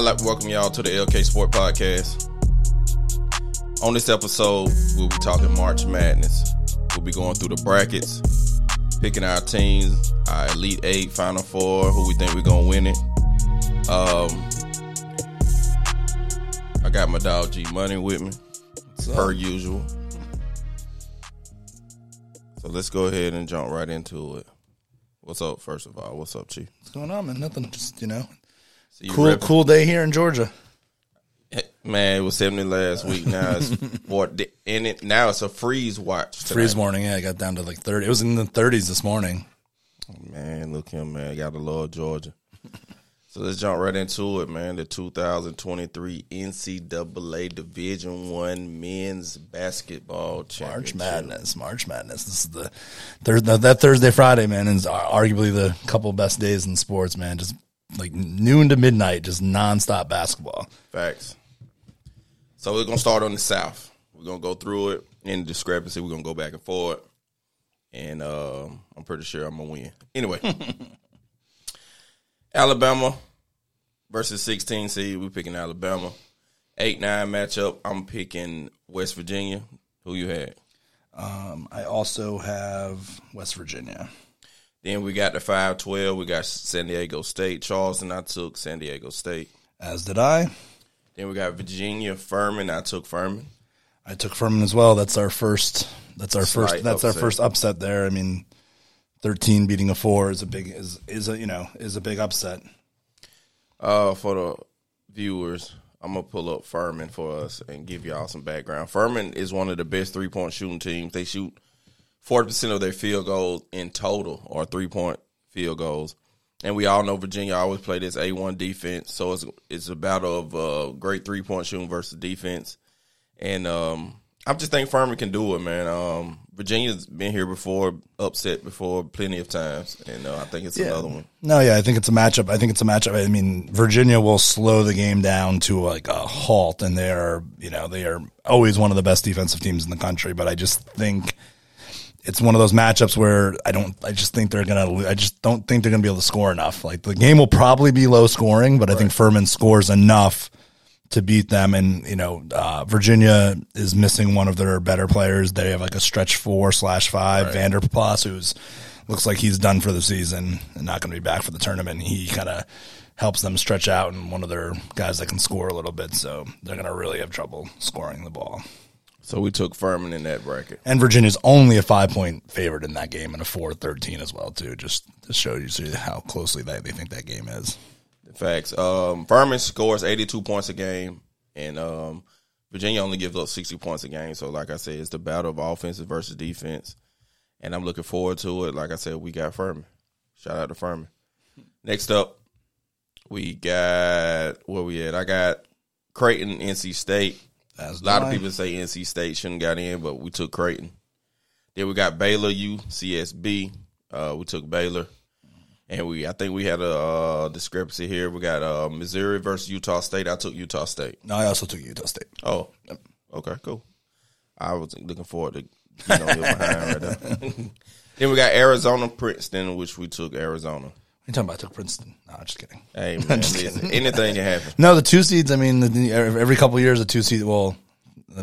I'd like to welcome y'all to the LK Sport Podcast. On this episode, we'll be talking March Madness. We'll be going through the brackets, picking our teams, our Elite Eight, Final Four, who we think we're gonna win it. Um, I got my dog G Money with me, per usual. So let's go ahead and jump right into it. What's up, first of all? What's up, Chief? What's going on, man? Nothing. Just you know, So cool, repping- cool day here in Georgia. Man, it was 70 last week. Now it's four, and it now it's a freeze watch. tonight. Freeze morning. Yeah, I got down to like thirty. It was in the thirties this morning. Man, look him, man. Got to love Georgia. so let's jump right into it, man. The 2023 NCAA Division One Men's Basketball Championship. March Madness. March Madness. This is the. That Thursday, Friday, man, is arguably the couple best days in sports, man. Just like noon to midnight, just nonstop basketball. Facts. So we're gonna start on the South. We're gonna go through it in discrepancy. We're gonna go back and forth, and um, I'm pretty sure I'm gonna win. Anyway, Alabama versus 16 seed. We're picking Alabama. Eight nine matchup. I'm picking West Virginia. Who you had? Um, I also have West Virginia. Then we got the five twelve. We got San Diego State. Charleston. I took San Diego State. As did I. Then we got Virginia Furman. I took Furman. I took Furman as well. That's our first. That's our Slight first. That's our first upset there. I mean, thirteen beating a four is a big is is a you know is a big upset. Uh, for the viewers, I'm gonna pull up Furman for us and give y'all some background. Furman is one of the best three point shooting teams. They shoot forty percent of their field goals in total are three point field goals, and we all know Virginia always play this A one defense. So it's it's a battle of uh, great three point shooting versus defense, and um, I just think Furman can do it, man. Um, Virginia's been here before, upset before plenty of times, and uh, I think it's another one. No, yeah, I think it's a matchup. I think it's a matchup. I mean, Virginia will slow the game down to like a halt, and they are, you know, they are always one of the best defensive teams in the country. But I just think it's one of those matchups where I don't. I just think they're gonna. I just don't think they're gonna be able to score enough. Like the game will probably be low scoring, but I think Furman scores enough to beat them. And you know, uh, Virginia is missing one of their better players. They have like a stretch four slash five Vanderplas, who's looks like he's done for the season and not going to be back for the tournament. He kind of helps them stretch out and one of their guys that can score a little bit. So they're going to really have trouble scoring the ball. So we took Furman in that bracket. And Virginia's only a five point favorite in that game and a 4 13 as well, too. Just to show you how closely they, they think that game is. Facts. Um, Furman scores 82 points a game, and um, Virginia only gives up 60 points a game. So, like I said, it's the battle of offense versus defense, and I'm looking forward to it. Like I said, we got Furman. Shout out to Furman. Next up, we got where we at? I got Creighton, NC State. As A lot of people say NC State shouldn't got in, but we took Creighton. Then we got Baylor, UCSB. Uh, we took Baylor, and we I think we had a uh, discrepancy here. We got uh, Missouri versus Utah State. I took Utah State. No, I also took Utah State. Oh, okay, cool. I was looking forward to getting on your behind right there. then we got Arizona, Princeton, which we took Arizona. You talking about? I took Princeton. No, I'm just kidding. Hey man, listen, anything can happen. No, the two seeds. I mean, the, the, every couple years, the two seed. Well,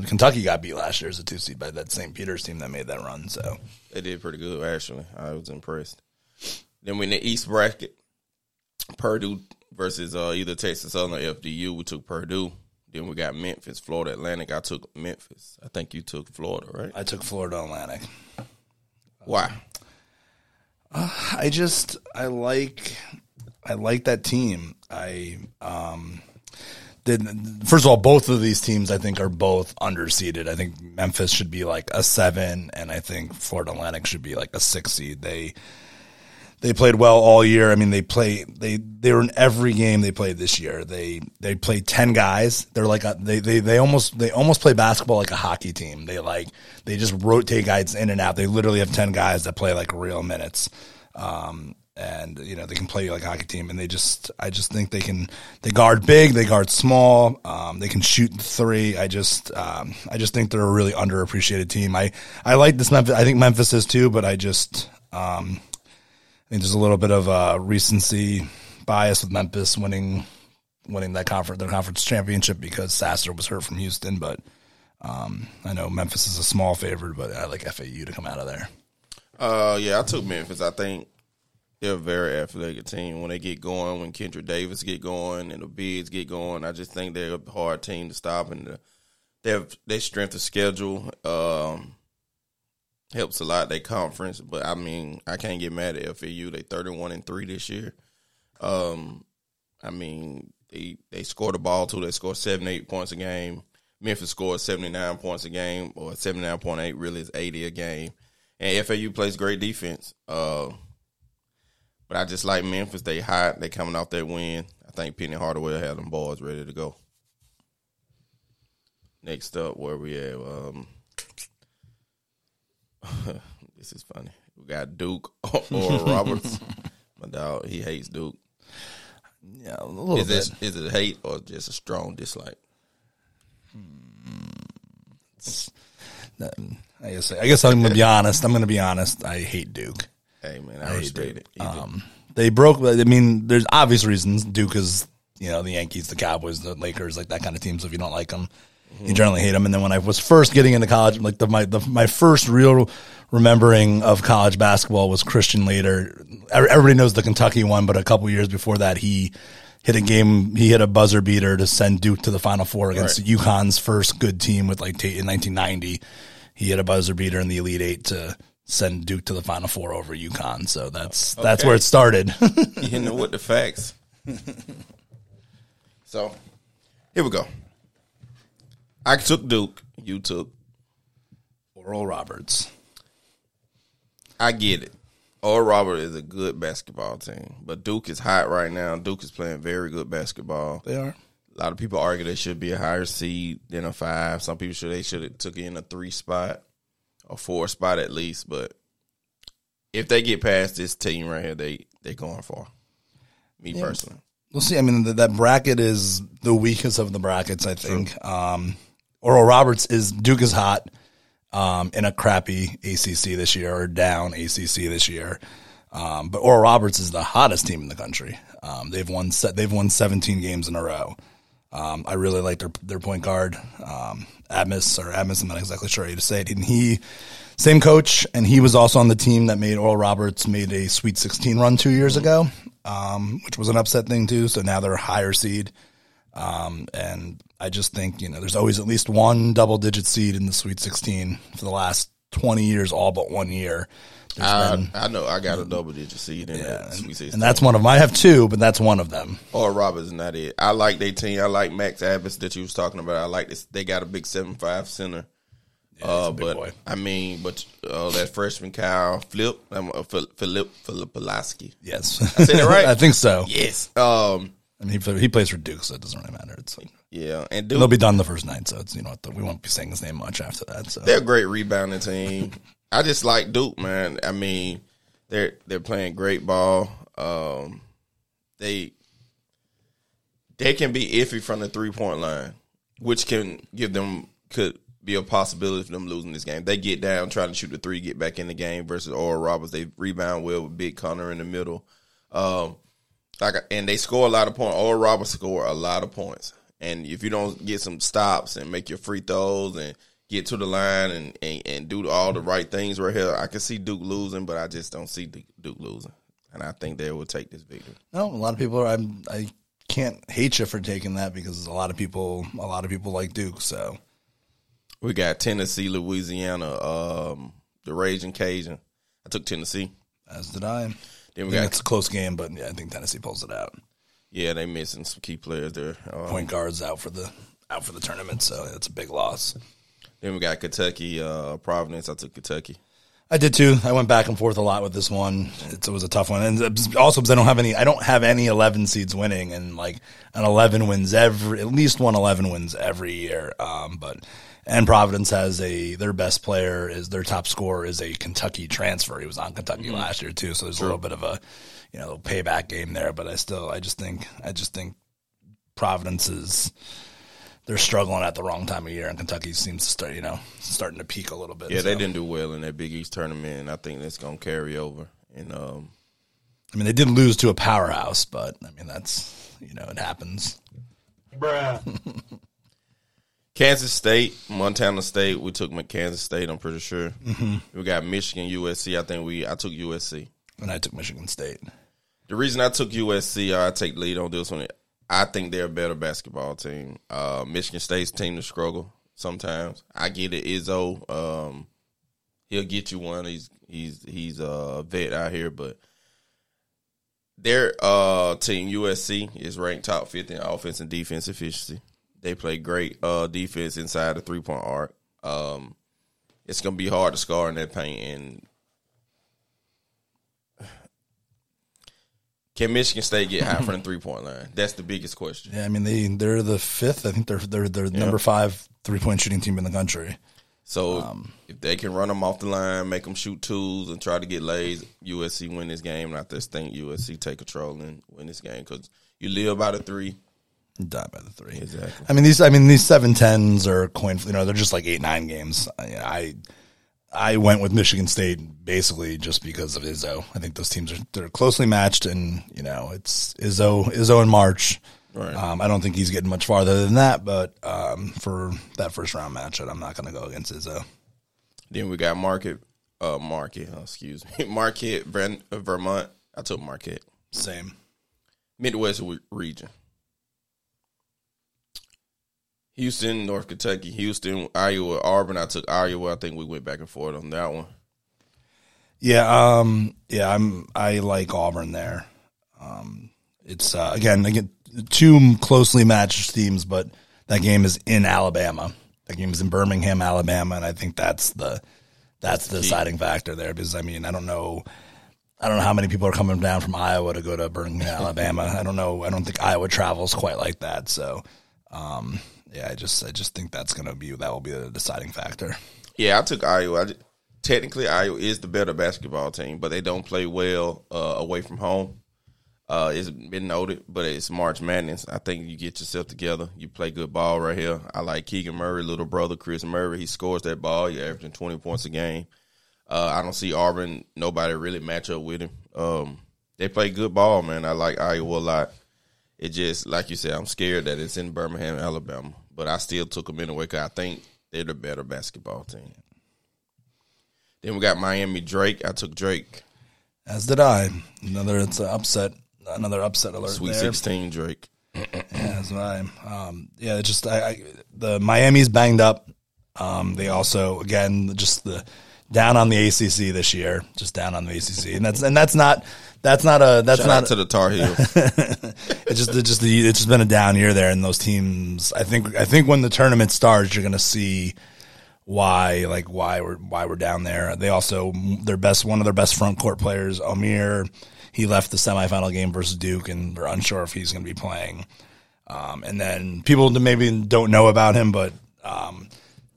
Kentucky got beat last year as a two seed by that St. Peter's team that made that run. So They did pretty good, actually. I was impressed. Then we in the East bracket, Purdue versus uh, either Texas Southern or FDU. We took Purdue. Then we got Memphis, Florida Atlantic. I took Memphis. I think you took Florida, right? I took Florida Atlantic. Why? I just I like I like that team. I um did first of all both of these teams I think are both underseeded. I think Memphis should be like a 7 and I think Florida Atlantic should be like a 6 seed. They they played well all year. I mean, they play they they were in every game they played this year. They they played ten guys. They're like a, they they they almost they almost play basketball like a hockey team. They like they just rotate guys in and out. They literally have ten guys that play like real minutes. Um, and you know they can play like a hockey team, and they just I just think they can they guard big, they guard small, um, they can shoot three. I just um, I just think they're a really underappreciated team. I I like this Memphis. I think Memphis is too, but I just um, I think there's a little bit of uh, recency bias with Memphis winning winning that conference their conference championship because Sasser was hurt from Houston. But um, I know Memphis is a small favorite, but I like FAU to come out of there. Uh, yeah, I took Memphis. I think they're a very athletic team. When they get going, when Kendric Davis get going and the bids get going, I just think they're a hard team to stop. And the, they have their strength of schedule um, helps a lot. Their conference, but I mean, I can't get mad at FAU. They thirty one and three this year. Um, I mean, they they score the ball too. They score seven eight points a game. Memphis scores seventy nine points a game, or seventy nine point eight really is eighty a game. And FAU plays great defense. Uh, but I just like Memphis. They hot. They coming off that win. I think Penny Hardaway had them boys ready to go. Next up, where we at? Um, this is funny. We got Duke or Roberts. My dog, he hates Duke. Yeah, a little Is bit. this is it hate or just a strong dislike? I guess I guess I'm gonna be honest. I'm gonna be honest. I hate Duke. Hey man, I, respect it. Um, they broke. I mean, there's obvious reasons. Duke is, you know, the Yankees, the Cowboys, the Lakers, like that kind of team. So if you don't like them, you generally hate them. And then when I was first getting into college, like the my the, my first real remembering of college basketball was Christian Laettner. Everybody knows the Kentucky one, but a couple years before that, he hit a game. He hit a buzzer beater to send Duke to the Final Four against Right. UConn's first good team with like Tate in 1990. He hit a buzzer beater in the Elite Eight to send Duke to the Final Four over UConn. So that's that's where it started. you know what the facts. so here we go. I took Duke. You took. Oral Roberts. I get it. Oral Roberts is a good basketball team, but Duke is hot right now. Duke is playing very good basketball. They are. A lot of people argue they should be a higher seed than a five. Some people should they should have took in a three spot a four spot at least. But if they get past this team right here, they they going far. Me personally, We'll see. I mean, th- that bracket is the weakest of the brackets, I think. Um, Oral Roberts is Duke is hot um, in a crappy ACC this year or down ACC this year. Um, but Oral Roberts is the hottest team in the country. Um, they've won they've won 17 games in a row. Um, I really like their their point guard, um, Admis or Admis. I'm not exactly sure how to say it. And he, same coach, and he was also on the team that made Oral Roberts made a Sweet 16 run two years ago, um, which was an upset thing too. So now they're a higher seed. Um, and I just think you know there's always at least one double digit seed in the Sweet 16 for the last 20 years, all but one year. I, been- I know I got a double digit seed in yeah, that and, Sweet 16. and that's one of them. I have two, but that's one of them. Or Roberts not it. I like their team. I like Max Abmas that you was talking about. I like this. They got a big seven five center. uh, but boy. I mean, but uh, that freshman Kyle Flip, um, uh, Philip Philip Pulaski. Yes, I said it right? I think so. Yes. Um. I mean, he, he plays for Duke, so it doesn't really matter. It's like, Yeah. And they'll be done the first night, so it's you know we won't be saying his name much after that. So they're a great rebounding team. I just like Duke, man. I mean, they're they're playing great ball. Um, they they can be iffy from the three point line, which can give them could be a possibility for them losing this game. They get down, trying to shoot the three, get back in the game versus Oral Roberts. They rebound well with Big Connor in the middle. Um, like and they score a lot of points. Oral Roberts score a lot of points. And if you don't get some stops and make your free throws and get to the line and, and, and do all the right things right here, I can see Duke losing, but I just don't see Duke Duke losing. And I think they will take this victory. no, a lot of people are. I'm, I can't hate you for taking that because a lot of people, a lot of people like Duke. So We got Tennessee, Louisiana, um, the Raging Cajun. I took Tennessee. as did I. Then we got it's a close game, but yeah, I think Tennessee pulls it out. yeah, they missing some key players there. Um, Point guards out for the out for the tournament, so that's a big loss. Then we got Kentucky, uh, Providence. I took Kentucky. I did too. I went back and forth a lot with this one. It's, it was a tough one, and also because I don't have any, I don't have any eleven seeds winning, and like an eleven wins every, at least one eleven wins every year. Um, but and Providence has a their best player is their top scorer is a Kentucky transfer. He was on Kentucky last year too, so there's a little bit of a you know payback game there. But I still, I just think, I just think Providence is. They're struggling at the wrong time of year, and Kentucky seems to start, you know, starting to peak a little bit. Yeah, they didn't do well in that Big East tournament, and I think that's gonna carry over. And um, I mean, they did lose to a powerhouse, but I mean, that's you know, it happens. Kansas State, Montana State. We took Kansas State. I'm pretty sure. Mm-hmm. We got Michigan, USC. I think we. I took USC. And I took Michigan State. The reason I took USC, I take lead on this one. I think they're a better basketball team. Uh, Michigan State's team to struggle sometimes. I get it. Izzo, um, he'll get you one. He's he's he's a vet out here, but their uh, team USC is ranked top fifty in offense and defense efficiency. They play great uh, defense inside the three point arc. Um, it's gonna be hard to score in that paint, and can Michigan State get high from the three point line? That's the biggest question. Yeah, I mean they they're the fifth. I think they're they're they're number five three point shooting team in the country. So Um, if they can run them off the line, make them shoot twos, and try to get lays, USC win this game. And I just think USC take control and win this game because you live by the three. Die by the three. Exactly. I mean these. I mean these seven tens are coin. You know they're just like eight nine games. I, I I went with Michigan State basically just because of Izzo. I think those teams are they're closely matched, and you know it's Izzo Izzo in March. Right. Um, I don't think he's getting much farther than that, but um, for that first round matchup, I'm not going to go against Izzo. Then we got Market, uh, Market, oh, excuse me, Marquette, Ver- Vermont. I took Marquette. Same. Midwest w- region. Houston, North Kentucky, Houston, Iowa, Auburn. I took Iowa. I think we went back and forth on that one. Yeah, um, yeah, I'm. I like Auburn there. Um, it's uh, again, again, two closely matched teams, but that game is in Alabama. That game is in Birmingham, Alabama, and I think that's the that's the deciding factor there. Because I mean, I don't know, I don't know how many people are coming down from Iowa to go to Birmingham, Alabama. I don't know. I don't think Iowa travels quite like that. So, um, yeah, I just I just think that's gonna be that will be the deciding factor. Yeah, I took Iowa. I ju- technically, Iowa is the better basketball team, but they don't play well uh, away from home. Uh, it's been noted, but it's March Madness. I think you get yourself together. You play good ball right here. I like Keegan Murray, little brother Kris Murray. He scores that ball. You're averaging 20 points a game. Uh, I don't see Auburn, nobody really match up with him. Um, they play good ball, man. I like Iowa a lot. It just, like you said, I'm scared that it's in Birmingham, Alabama, but I still took them in anyway because I think they're the better basketball team. Then we got Miami Drake. I took Drake. As did I. Another it's an upset. Another upset alert. Sweet there. 16 Drake. Yeah, that's why. Um, yeah, just I, I, the Miami's banged up. Um, they also again just the down on the ACC this year, just down on the ACC, and that's and that's not that's not a that's Shout not to the Tar Heels. it's just it's just the, it's just been a down year there, and those teams. I think I think when the tournament starts, you're going to see why like why we're why we're down there. They also their best one of their best front court players, Omier. He left the semifinal game versus Duke, and we're unsure if he's going to be playing. Um, and then people maybe don't know about him, but um,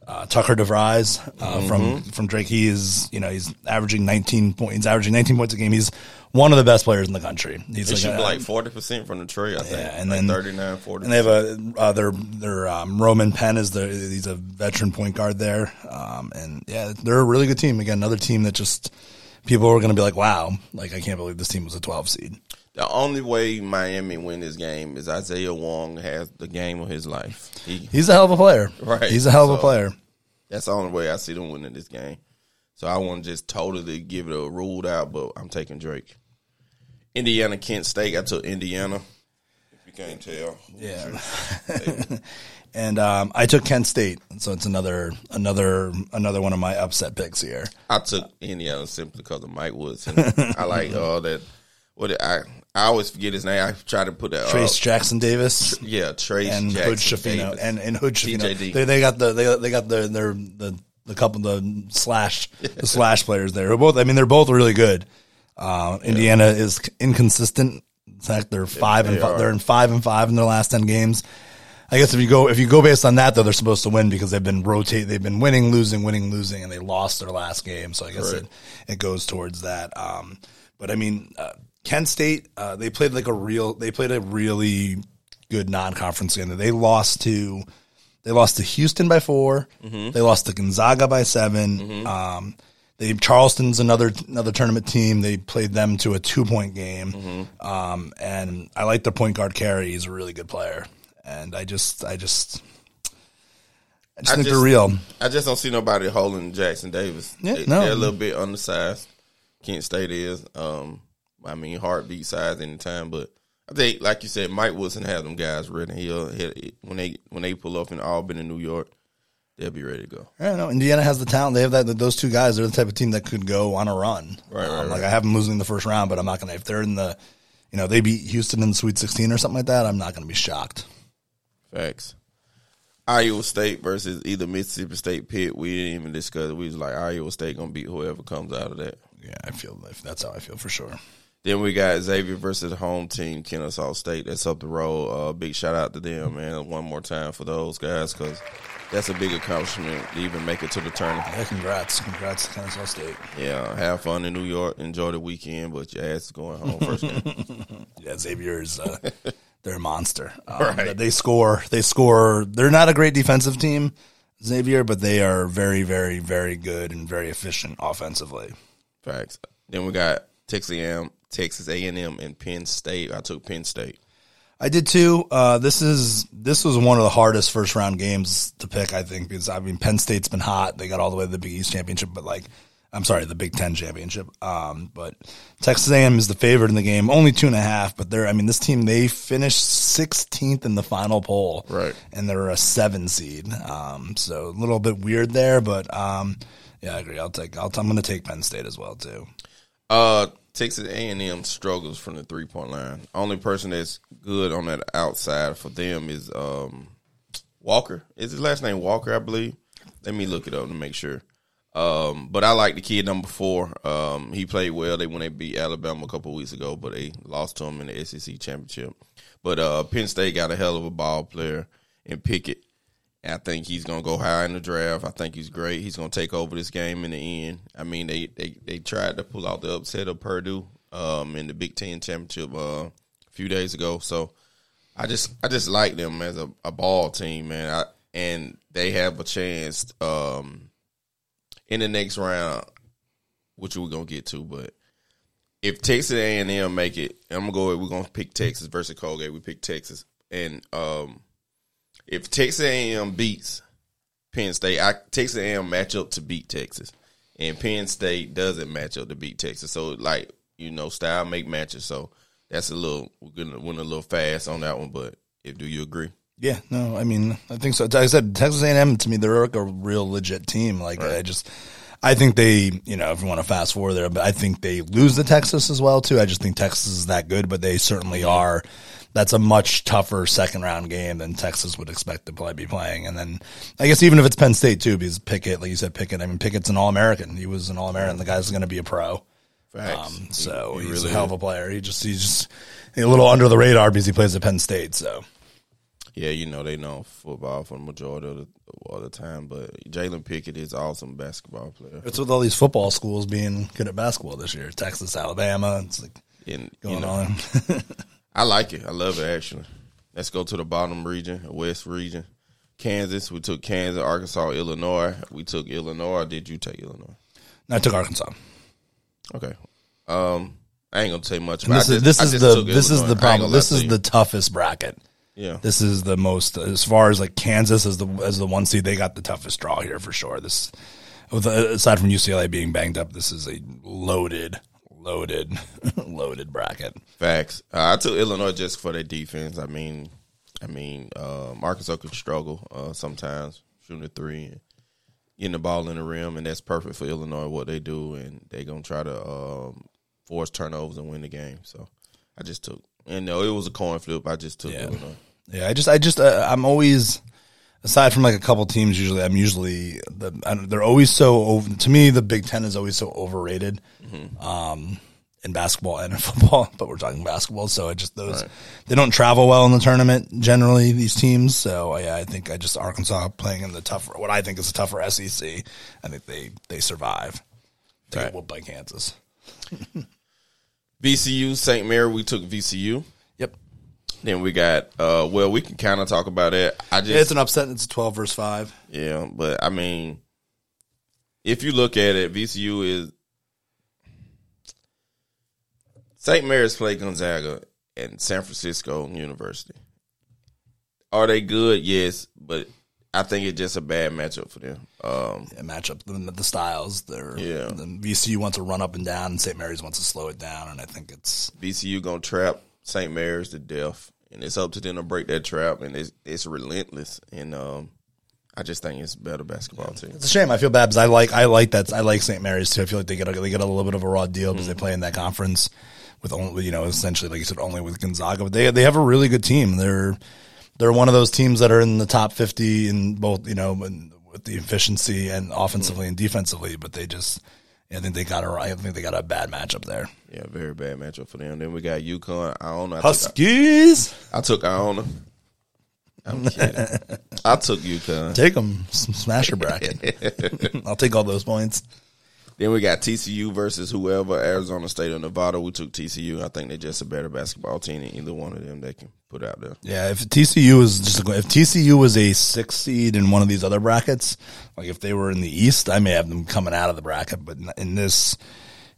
uh, Tucker DeVries uh, from from Drake, he is you know he's averaging 19 points. He's averaging 19 points a game. He's one of the best players in the country. He's shoot a- like 40% from the tree, I think. yeah, and Like then 39, 40. and they have a uh, their their um, Roman Penn is the he's a veteran point guard there, um, and yeah, they're a really good team. Again, another team that just people are going to be like, wow, like I can't believe this team was a 12 seed. The only way Miami win this game is Isaiah Wong has the game of his life. He, He's a hell of a player. Right, He's a hell of a player. that's the only way I see them winning this game. So I want to just totally give it a ruled out, but I'm taking Drake. Indiana, Kent State. I took Indiana. If you can't tell, Yeah. And um, I took Kent State, so it's another another another one of my upset picks here. I took Indiana simply because of Mike Woods. I like all that. What I I always forget his name. I try to put that. uh, Trayce Jackson Davis yeah, Trayce and Jackson Hood Schifino Davis. and, and Hood Schifino. They, they got the they, they got the their the the couple the slash the slash players there. They're both I mean they're both really good. Uh, Indiana is inconsistent. In fact, they're five and they five, are. they're in five and five in their last ten games. I guess if you go if you go based on that though, they're supposed to win because they've been rotate they've been winning, losing, winning, losing, and they lost their last game. So I guess it, it goes towards that. Um, but I mean, uh, Kent State uh, they played like a real they played a really good non conference game. They lost to they lost to Houston by 4 They lost to Gonzaga by 7 Um, they Charleston's another another tournament team. They played them to a two point game. Um, and I like the point guard carry. He's a really good player. and I just, I just, I just I think just- they're real. I just don't see nobody holding Jackson Davis. Yeah, they, no. They're a little bit undersized. Kent State is. Um, I mean, heartbeat size anytime, but I think, like you said, Mike Woodson had them guys ready. He'll uh, hit when they when they pull up in Albany, New York, they'll be ready to go. I don't know. Indiana has the talent. They have that. Those two guys. They're the type of team that could go on a run. Right, right, um, Like right. I have them losing the first round, but I'm not gonna. If they're in the, you know, they beat Houston in the Sweet 16 or something like that, I'm not gonna be shocked. Facts. Iowa State versus either Mississippi State, Pitt. We didn't even discuss it. We was like Iowa State gonna beat whoever comes out of that. Yeah, I feel if that's how I feel for sure. Then we got Xavier versus home team, Kennesaw State. That's up the road. Uh, big shout out to them, man. One more time for those guys because that's a big accomplishment to even make it to the tournament. Yeah, congrats, congrats to Kennesaw State. Yeah, have fun in New York, enjoy the weekend, but your ass is going home first game. Yeah, Xavier's uh, they're a monster. Um, Right. They score. They score. They're not a great defensive team, Xavier, but they are very, very, very good and very efficient offensively. Facts. Then we got Texas A&M, Texas A&M, and Penn State. I took Penn State. I did too. Uh, this is this was one of the hardest first round games to pick, I think, because I mean Penn State's been hot. They got all the way to the Big East championship, but like I'm sorry, the Big Ten championship. Um, but Texas A&M is the favorite in the game, only two and a half. But they're I mean this team they finished 16th in the final poll, Right. And they're a seven seed. Um, so a little bit weird there, but um, yeah, I agree. I'll take. I'll, I'm going to take Penn State as well too. Uh, Texas A&M struggles from the three point line. Only person that's good on that outside for them is um, Walker. Is his last name Walker? I believe. Let me look it up to make sure. Um, but I like the kid number four. Um, he played well. They when they beat Alabama a couple weeks ago, but they lost to him in the SEC championship. But uh, Penn State got a hell of a ball player in Pickett. I think he's gonna go high in the draft. I think he's great. He's gonna take over this game in the end. I mean, they they, they tried to pull out the upset of Purdue um, in the Big Ten championship uh, a few days ago. So I just I just like them as a, a ball team, man. I, and they have a chance um, in the next round, which we're gonna get to. But if Texas A and M make it, I'm gonna go. We're gonna pick Texas versus Colgate. We pick Texas, and um, if Texas A&M beats Penn State, I, Texas A&M match up to beat Texas, and Penn State doesn't match up to beat Texas. So like you know, style make matches. So that's a little we're gonna win a little fast on that one. But if do you agree? Yeah, no, I mean, I think so. Like I said, Texas A&M to me, they're like a real legit team. Like I just, I think they, you know, if you want to fast forward there, but I think they lose the Texas as well too. I just think Texas is that good, but they certainly are. That's a much tougher second round game than Texas would expect to play, be playing. And then I guess even if it's Penn State too, because Pickett, like you said, Pickett. I mean, Pickett's an All American. He was an All American. The guy's going to be a pro. Facts. Um, so He- he he's really a hell of a player. He just he's just a little under the radar because he plays at Penn State. So Yeah, you know they know football for the majority of the, of the time, but Jalen Pickett is awesome basketball player. It's with all these football schools being good at basketball this year. Texas, Alabama. It's like And you going know, on. I like it. I love it actually. Let's go to the bottom region, west region. Kansas. We took Kansas, Arkansas, Illinois. We took Illinois. Did you take Illinois? I took Arkansas. Okay. Um, I ain't gonna say much. This is just- this is the this is the problem. This is the toughest bracket. yeah. This is the most as far as like Kansas as the as the one seed. They got the toughest draw here for sure. This with, aside from UCLA being banged up, this is a loaded, loaded, loaded bracket. Facts. Uh, I took Illinois just for their defense. I mean, I mean, um, Arkansas could struggle uh, sometimes shooting a three and getting the ball in the rim, and that's perfect for Illinois what they do, and they gonna try to um, force turnovers and win the game. So I just took, and no, it was a coin flip. I just took Yeah. Illinois. Yeah, I just, I just, uh, I'm always, aside from like a couple teams, usually I'm usually the, I don't- they're always so over. To me, the Big Ten is always so overrated, um, in basketball and in football. But we're talking basketball, so I just those they don't travel well in the tournament generally. These teams, so yeah, I think I just Arkansas playing in the tougher, what I think is a tougher SEC. I think they they survive. They Right. get whooped by Kansas. VCU, St. Mary, we took VCU. Then we got, uh, well, we can kind of talk about it. I just, it's an upset. It's twelve versus five. Yeah, but I mean, if you look at it, VCU is St. Mary's played Gonzaga and San Francisco University. Are they good? Yes, but I think it's just a bad matchup for them. Um, Yeah, matchup the, the styles. They're Yeah. The VCU wants to run up and down, and St. Mary's wants to slow it down, and I think it's VCU gonna trap St. Mary's to death, and it's up to them to break that trap, and it's it's relentless. And um, I just think it's a better basketball team. It's a shame. I feel bad because I like I like that I like St. Mary's too. I feel like they get a, they get a little bit of a raw deal because they play in that conference with only you know essentially like you said only with Gonzaga, but they they have a really good team. They're they're one of those teams that are in the top fifty in both you know in- with the efficiency and offensively and defensively, but they just I think they got a I think they got a bad matchup there. Yeah, very bad matchup for them. Then we got UConn. Iona. I took, Huskies, I took Iona. I'm kidding. I took UConn. take them, smash your bracket. I'll take all those points. Then we got TCU versus whoever, Arizona State or Nevada. We took TCU. I think they're just a better basketball team than either one of them they can put out there. Yeah, if TCU was just a, if TCU was a six seed in one of these other brackets, like if they were in the East, I may have them coming out of the bracket. But in this,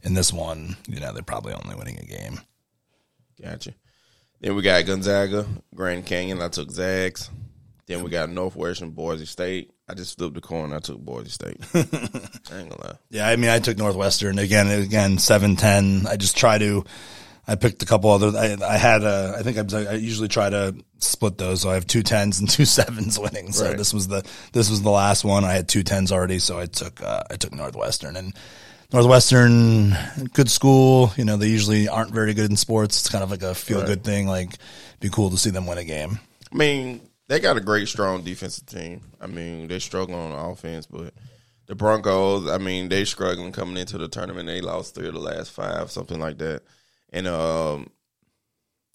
in this one, you know, they're probably only winning a game. Gotcha. Then we got Gonzaga, Grand Canyon. I took Zags. Then we got Northwestern, Boise State. I just flipped the coin. I took Boise State. I ain't gonna lie. Yeah, I mean, I took Northwestern again. Again, seven ten. I just try to. I picked a couple other. I, I had a. I think I, I usually try to split those. So I have two tens and two sevens winning. So Right. this was the this was the last one. I had two tens already, so I took uh, I took Northwestern and Northwestern, good school. You know, they usually aren't very good in sports. It's kind of like a feel good thing. Like, be cool to see them win a game. I mean, they got a great, strong defensive team. I mean, they struggle on offense, but the Broncos, I mean, they struggling coming into the tournament. They lost three of the last five, something like that. And um,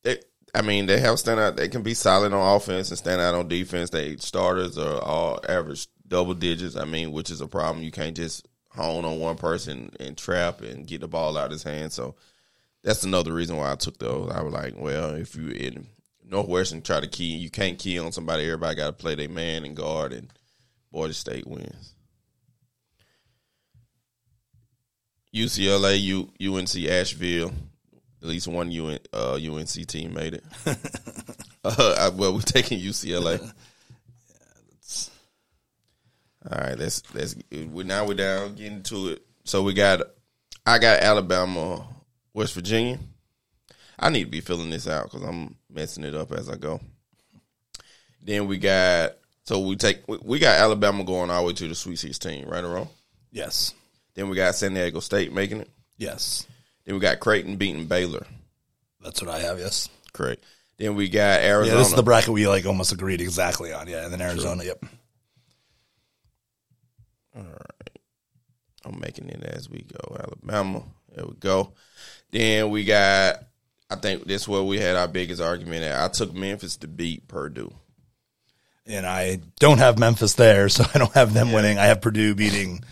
they, I mean, they have stand out. They can be solid on offense and stand out on defense. They starters are all average double digits. I mean, which is a problem. You can't just hone on one person and trap and get the ball out of his hand. So that's another reason why I took those. I was like, well, if you in Northwestern try to key, you can't key on somebody. Everybody got to play their man and guard, and Boise State wins. UCLA, U, UNC Asheville. At least one UN, uh, UNC team made it. uh, I, well, we're taking UCLA. All right, let's let's. We now we're down getting to it. So we got, I got Alabama, West Virginia. I need to be filling this out because I'm messing it up as I go. Then we got so we take we- got Alabama going all the way to the Sweet Sixteen, right or wrong. Yes, Then we got San Diego State making it. yes, Then we got Creighton beating Baylor. that's what I have. Yes. Correct. Then we got Arizona. Yeah, this is the bracket we like almost agreed exactly on. Yeah, and then Arizona. Yep. All right. I'm making it as we go. Alabama. There we go. Then we got. I think this is where we had our biggest argument. At. I took Memphis to beat Purdue. and I don't have Memphis there, so I don't have them winning. I have Purdue beating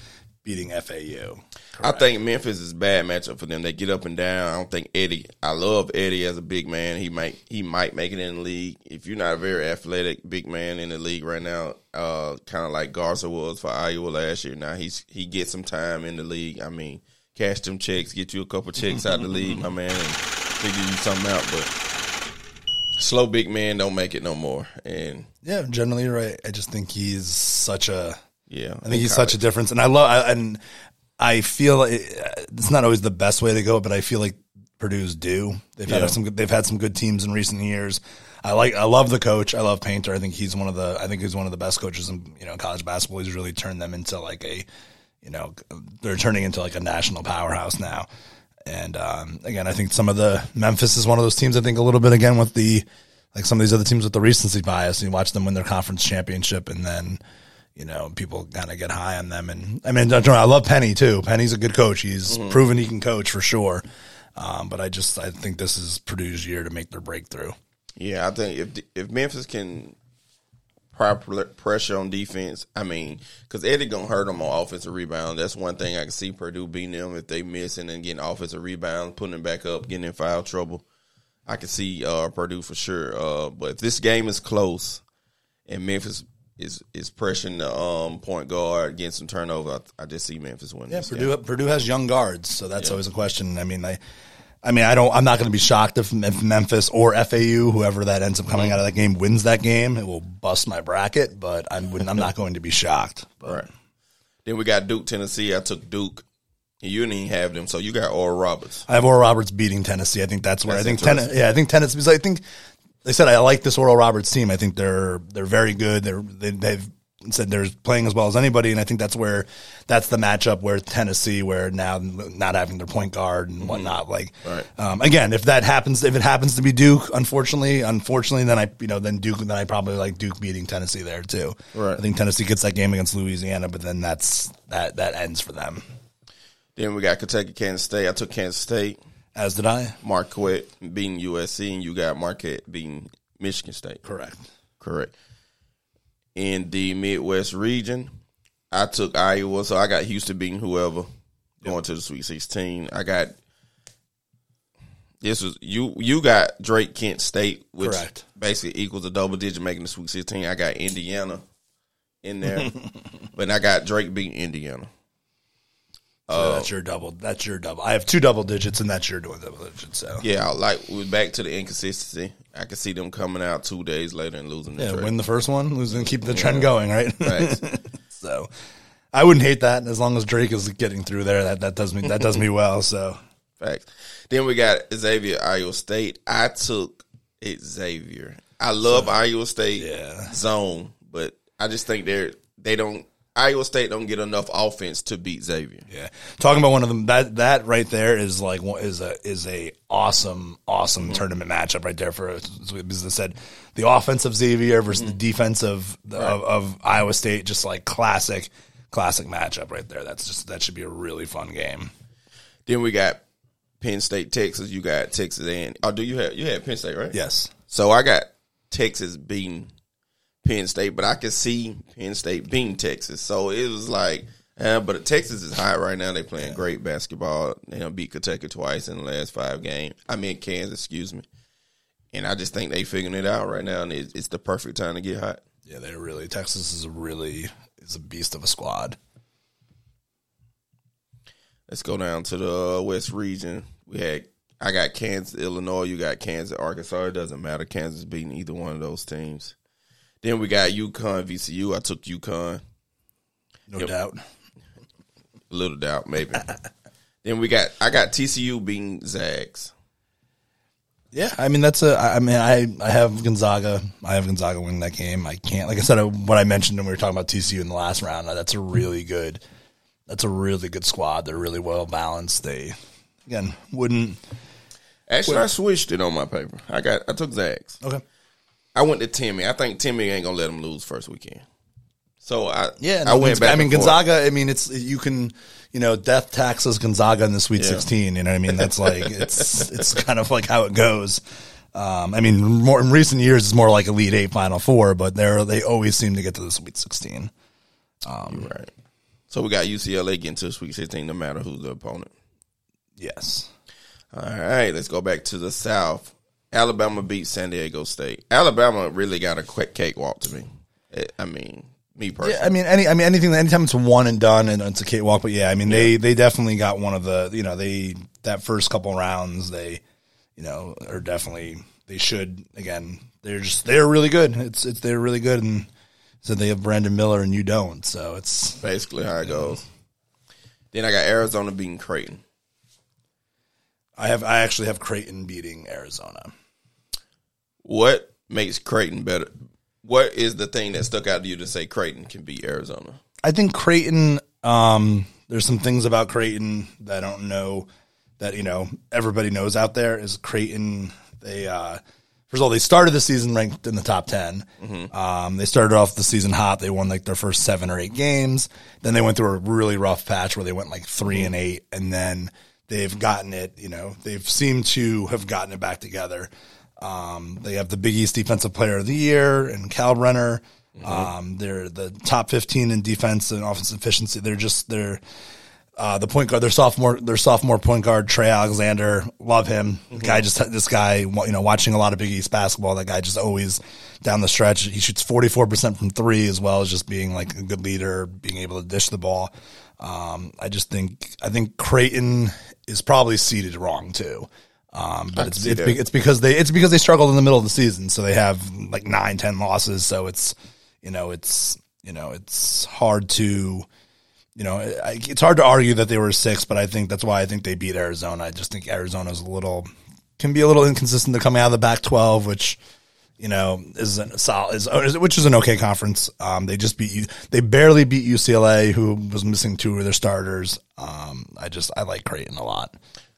beating FAU. I think Memphis is a bad matchup for them. They get up and down. I don't think Edey. I love Edey as a big man. He might he might make it in the league. If you're not a very athletic big man in the league right now, uh, kind of like Garza was for Iowa last year. Now he's he gets some time in the league. I mean, cash them checks, get you a couple checks out the league, my man, and figure you something out. But slow big man don't make it no more. And Yeah, generally you're right. I just think he's such a. yeah, I think he's such a difference, and I love I, and I feel it, it's not always the best way to go, but I feel like Purdue's do. They've Yeah. had some good, they've had some good teams in recent years. I like I love the coach. I love Painter. I think he's one of the I think he's one of the best coaches in you know college basketball. He's really turned them into like a you know they're turning into like a national powerhouse now. And um, again, I think some of the Memphis is one of those teams. I think a little bit again with the like some of these other teams with the recency bias. You watch them win their conference championship, and then you know people kind of get high on them. And I mean, I love Penny too. Penny's a good coach. He's proven he can coach for sure. Um, but I just I think this is Purdue's year to make their breakthrough. Yeah, I think if if Memphis can proper pressure on defense, I mean, because Edey gonna hurt them on offensive rebound. That's one thing I can see Purdue beating them if they missing and then getting offensive rebound, putting them back up, getting in foul trouble. I can see uh, Purdue for sure. Uh, but if this game is close and Memphis is is pressuring the um, point guard, getting some turnover, I, I just see Memphis winning. Yeah, Purdue game. Purdue has young guards, so that's always a question. I mean, I I mean, I don't. I'm not going to be shocked if, if Memphis or FAU, whoever that ends up coming mm-hmm. out of that game, wins that game. It will bust my bracket, but I'm I'm not going to be shocked. But Right. Then we got Duke, Tennessee. I took Duke. You didn't even have them, so you got Oral Roberts. I have Oral Roberts beating Tennessee. I think that's where That's I think Tennessee. Yeah, I think Tennessee. Because I think they said I like this Oral Roberts team. I think they're they're very good. They're they, said they're playing as well as anybody, and I think that's where that's the matchup where Tennessee, where now not having their point guard and whatnot. Like Right. um, again, if that happens, if it happens to be Duke, unfortunately, unfortunately, then I you know then Duke then I probably like Duke beating Tennessee there too. Right. I think Tennessee gets that game against Louisiana, but then that's that that ends for them. Then we got Kentucky, Kansas State. I took Kansas State. As did I. Marquette beating USC, and you got Marquette beating Michigan State. Correct. Correct. In the Midwest region, I took Iowa, so I got Houston beating whoever going to the Sweet Sixteen. I got this was you. You got Drake Kent State, which Correct. basically equals a double digit making the Sweet Sixteen. I got Indiana in there, but I got Drake beating Indiana. So oh. that's your double. That's your double. I have two double digits, and that's your double digits. So Yeah, like we're back to the inconsistency. I can see them coming out two days later and losing the yeah, trade. win the first one, lose and keep the trend going, right? Facts. so I wouldn't hate that as long as Drake is getting through there. That that does me that does me well. So Facts. Then we got Xavier, Iowa State. I took Xavier. I love Iowa State Yeah. zone, but I just think they're they don't Iowa State don't get enough offense to beat Xavier. yeah, talking about one of them that that right there is like is a is a awesome awesome tournament matchup right there for as I said the offense of Xavier versus the defense of, of of Iowa State just like classic classic matchup right there. That's just that should be a really fun game. Then we got Penn State, Texas. You got Texas and oh, do you have you had Penn State right? Yes. So I got Texas beating Penn State, but I could see Penn State beating Texas. So it was like, uh, but Texas is high right now. they're playing great basketball. They done beat Kentucky twice in the last five games. I mean Kansas, excuse me. And I just think they're figuring it out right now, and it's, it's the perfect time to get hot. Yeah, they're really Texas is a really is a beast of a squad. Let's go down to the uh, West region. We had I got Kansas, Illinois. You got Kansas, Arkansas. It doesn't matter. Kansas beating either one of those teams. Then we got UConn, VCU. I took UConn. No doubt. little doubt, maybe. then we got I got TCU being Zags. Yeah, I mean that's a. I mean, I I have Gonzaga. I have Gonzaga winning that game. I can't, like I said, I, what I mentioned when we were talking about TCU in the last round. That's a really good. That's a really good squad. They're really well balanced. They again wouldn't. Actually, I switched it on my paper. I got I took Zags. Okay. I went to Timme. I think Timme ain't gonna let them lose first weekend. So I Yeah, I went back. I mean. Gonzaga. I mean, it's you can you know death taxes Gonzaga in the Sweet Yeah. Sixteen. You know what I mean? That's like it's it's kind of like how it goes. Um, I mean, more in recent years, it's more like Elite Eight, Final Four, but they're they always seem to get to the Sweet Sixteen. right. So we got UCLA getting to the Sweet 16, no matter who's the opponent. Yes. All right, let's go back to the South. Alabama beat San Diego State. Alabama really got a quick cakewalk to me. It- I mean, me personally. Yeah, I mean, any, I mean, anything, anytime it's one and done and it's a cakewalk, but yeah, I mean, they, they definitely got one of the, you know, they, that first couple rounds, they, you know, are definitely, they should, again, they're just, they're really good. It's, it's, they're really good. And so they have Brandon Miller and you don't. So it's, basically how it goes. Then I got Arizona beating Creighton. I have, I actually have Creighton beating Arizona. What makes Creighton better? What is the thing that stuck out to you to say Creighton can beat Arizona? I think Creighton. Um, there's some things about Creighton that I don't know that you know everybody knows out there. Is Creighton? They uh, first of all they started the season ranked in the top 10 Um, they started off the season hot. They won like their first seven or eight games. Then they went through a really rough patch where they went like 3 and eight, and then they've gotten it. You know they've seemed to have gotten it back together. Um, they have the Big East Defensive Player of the Year and Kalkbrenner. Um, they're the top 15 in defense and offense efficiency. They're just, they're, uh, the point guard, their sophomore, their sophomore point guard, Trey Alexander, love him. Guy just, this guy, you know, watching a lot of Big East basketball, that guy just always down the stretch. He shoots 44% from three as well as just being like a good leader, being able to dish the ball. Um, I just think, I think Creighton is probably seated wrong too. Um, but it's it's, it's because they it's because they struggled in the middle of the season, so they have like nine, ten losses. So it's you know it's you know it's hard to you know it's hard to argue that they were six, but I think that's why I think they beat Arizona. I just think Arizona's a little can be a little inconsistent to coming out of the Pac twelve, which you know is a solid, is, is which is an okay conference. Um, they just beat you. They barely beat UCLA, who was missing two of their starters. Um, I just I like Creighton a lot.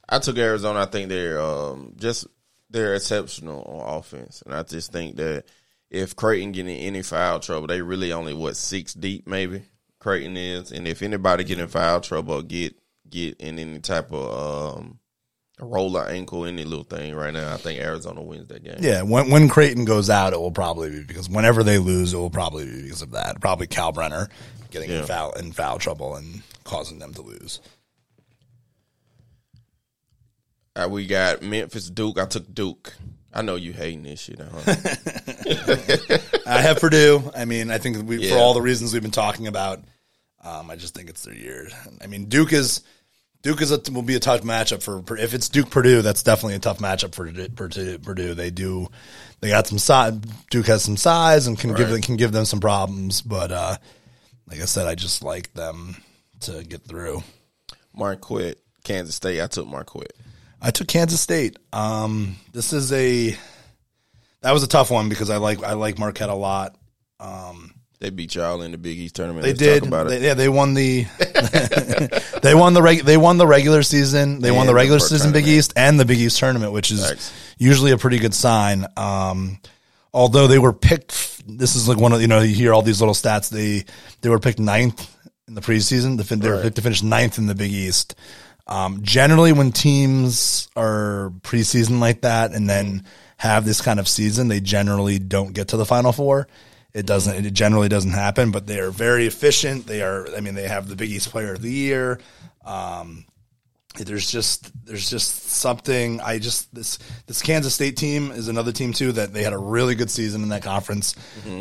I took Arizona. I think they're um, just they're exceptional on offense, and I just think that if Creighton get in any foul trouble, they really only what six deep maybe Creighton is, and if anybody get in foul trouble or get get in any type of um, roller ankle, any little thing right now, I think Arizona wins that game. Yeah, when when Creighton goes out, it will probably be because whenever they lose, it will probably be because of that. Probably Kalkbrenner getting in foul in foul trouble and causing them to lose. Uh, we got Memphis Duke. I took Duke. I know you hating this shit. I have Purdue. I mean, I think we, Yeah. for all the reasons we've been talking about, um, I just think it's their year. I mean, Duke is Duke is a, will be a tough matchup for if it's Duke Purdue. That's definitely a tough matchup for Purdue. Purdue. They do they got some size. Duke has some size and can give Right. them can give them some problems. But uh, like I said, I just like them to get through. Marquette, Kansas State. I took Marquette. I took Kansas State. Um, this is a that was a tough one because I like I like Marquette a lot. They beat y'all in the Big East tournament. They Let's did. Talk about it. They- yeah, they won the they won the reg, they won the regular season. They won And the the regular first season Big. East and the Big East tournament, which is Thanks. usually a pretty good sign. Um, although they were picked, this is like one of you know you hear all these little stats. They they were picked ninth in the preseason. The They were Right. picked to finish ninth in the Big East. Um, generally, when teams are preseason like that and then have this kind of season, they generally don't get to the Final Four. It doesn't. It generally doesn't happen. But they are very efficient. They are. I mean, they have the Big East Player of the Year. Um, there's just there's just something. I just this this Kansas State team is another team too that they had a really good season in that conference.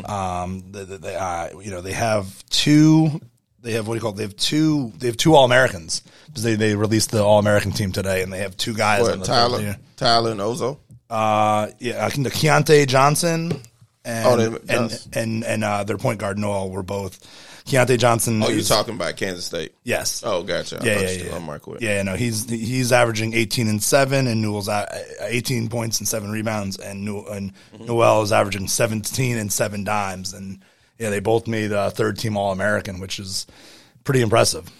Um, they, they, uh, you know they have two. They have what do you call? It? They have two. They have two All Americans because they they released the All American team today, and they have two guys. on What, the Tyler. Tyler and Oso. Uh, yeah, I think the Keyontae Johnson and Oh, they- and and and uh, their point guard Nowell were both. Keyontae Johnson. Oh, you is- talking about Kansas State? Yes. Oh, gotcha. Yeah, yeah, yeah. on Yeah, no, he's he's averaging 18 and seven, and Newell's at 18 points and seven rebounds, and Newell, and Nowell is averaging 17 and seven dimes, and yeah, they both made uh, third team All American, which is pretty impressive.